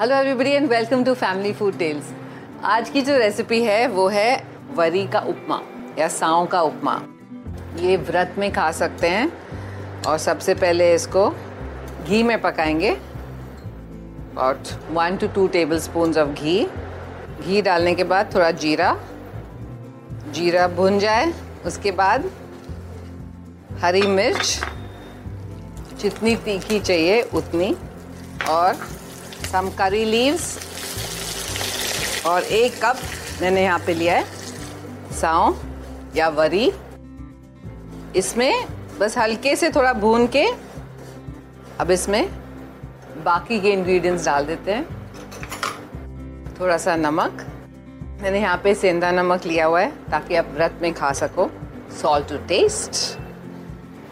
Hello everybody and welcome to family food tales आज की जो रेसिपी है, वो है वरी का उपमा या साव का उपमा। ये व्रत में खा सकते हैं और सबसे पहले इसको घी में पकाएँगे। और one to two tablespoon of घी। घी डालने के बाद थोड़ा जीरा। जीरा भुन जाए, उसके बाद हरी मिर्च। जितनी तीखी चाहिए, उतनी। और सम करी लीव्स और एक कप मैंने यहाँ पे लिया है साव या वरी। इसमें बस हल्के से थोड़ा भून के, अब इसमें बाकी के इंग्रेडिएंट्स डाल देते हैं। थोड़ा सा नमक। मैंने यहाँ पे सेंधा नमक लिया हुआ है, ताकि आप व्रत में खा सको। सॉल्ट टू टेस्ट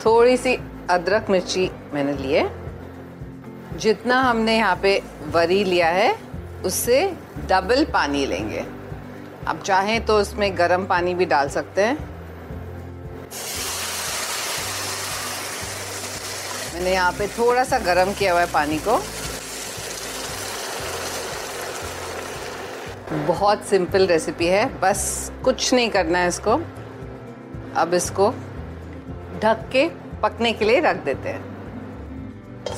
थोड़ी सी अदरक मिर्ची मैंने लिए जितना हमने यहाँ पे वरी लिया है, उससे डबल पानी लेंगे। आप चाहें तो उसमें गर्म पानी भी डाल सकते हैं। मैंने यहाँ पे थोड़ा सा गर्म किया हुआ है पानी को। बहुत सिंपल रेसिपी है, बस कुछ नहीं करना है इसको। अब इसको ढक के पकने के लिए रख देते हैं।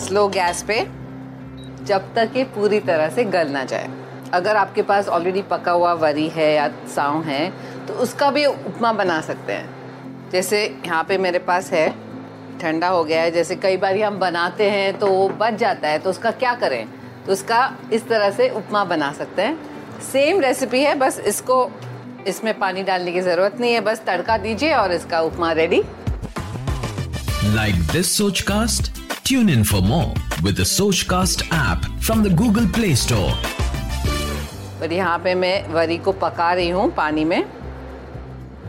स्लो गैस पे जब तक ये पूरी तरह से गल ना जाए। अगर आपके पास ऑलरेडी पका हुआ वरी है या साव है तो उसका भी उपमा बना सकते हैं। जैसे यहाँ पे मेरे पास है, ठंडा हो गया है, जैसे कई बार हम बनाते हैं तो वो बच जाता है तो उसका क्या करें? तो उसका इस तरह से उपमा बना सकते हैं। सेम रेसिपी है, बस इसको, इसमें पानी डालने की ज़रूरत नहीं है, बस तड़का दीजिए और इसका upma ready Like this Sochcast? Tune in for more with the Sochcast app from the Google Play Store. पर यहाँ पे मैं वरी को पका रही हूँ पानी में।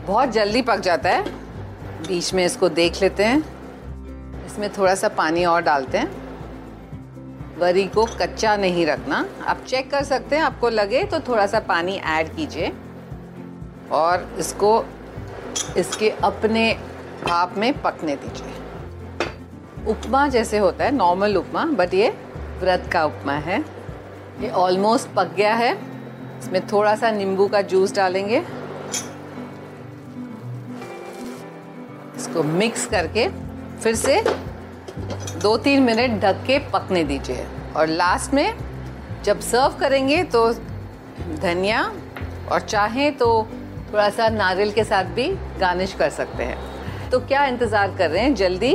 बहुत जल्दी पक जाता है। बीच में इसको देख लेते हैं। इसमें थोड़ा सा पानी और डालते हैं। वरी को कच्चा नहीं रखना। आप चेक कर सकते हैं, आपको लगे तो थोड़ा सा पानी ऐड कीजिए। और इसको, इसके अपने भाप में पकने दीजिए। उपमा जैसे होता है नॉर्मल उपमा बट ये व्रत का उपमा है। ये ऑलमोस्ट पक गया है। इसमें थोड़ा सा नींबू का जूस डालेंगे। इसको मिक्स करके फिर से दो तीन मिनट ढक के पकने दीजिए। और लास्ट में जब सर्व करेंगे तो धनिया और चाहें तो थोड़ा सा नारियल के साथ भी गार्निश कर सकते हैं। तो क्या इंतज़ार कर रहे हैं? जल्दी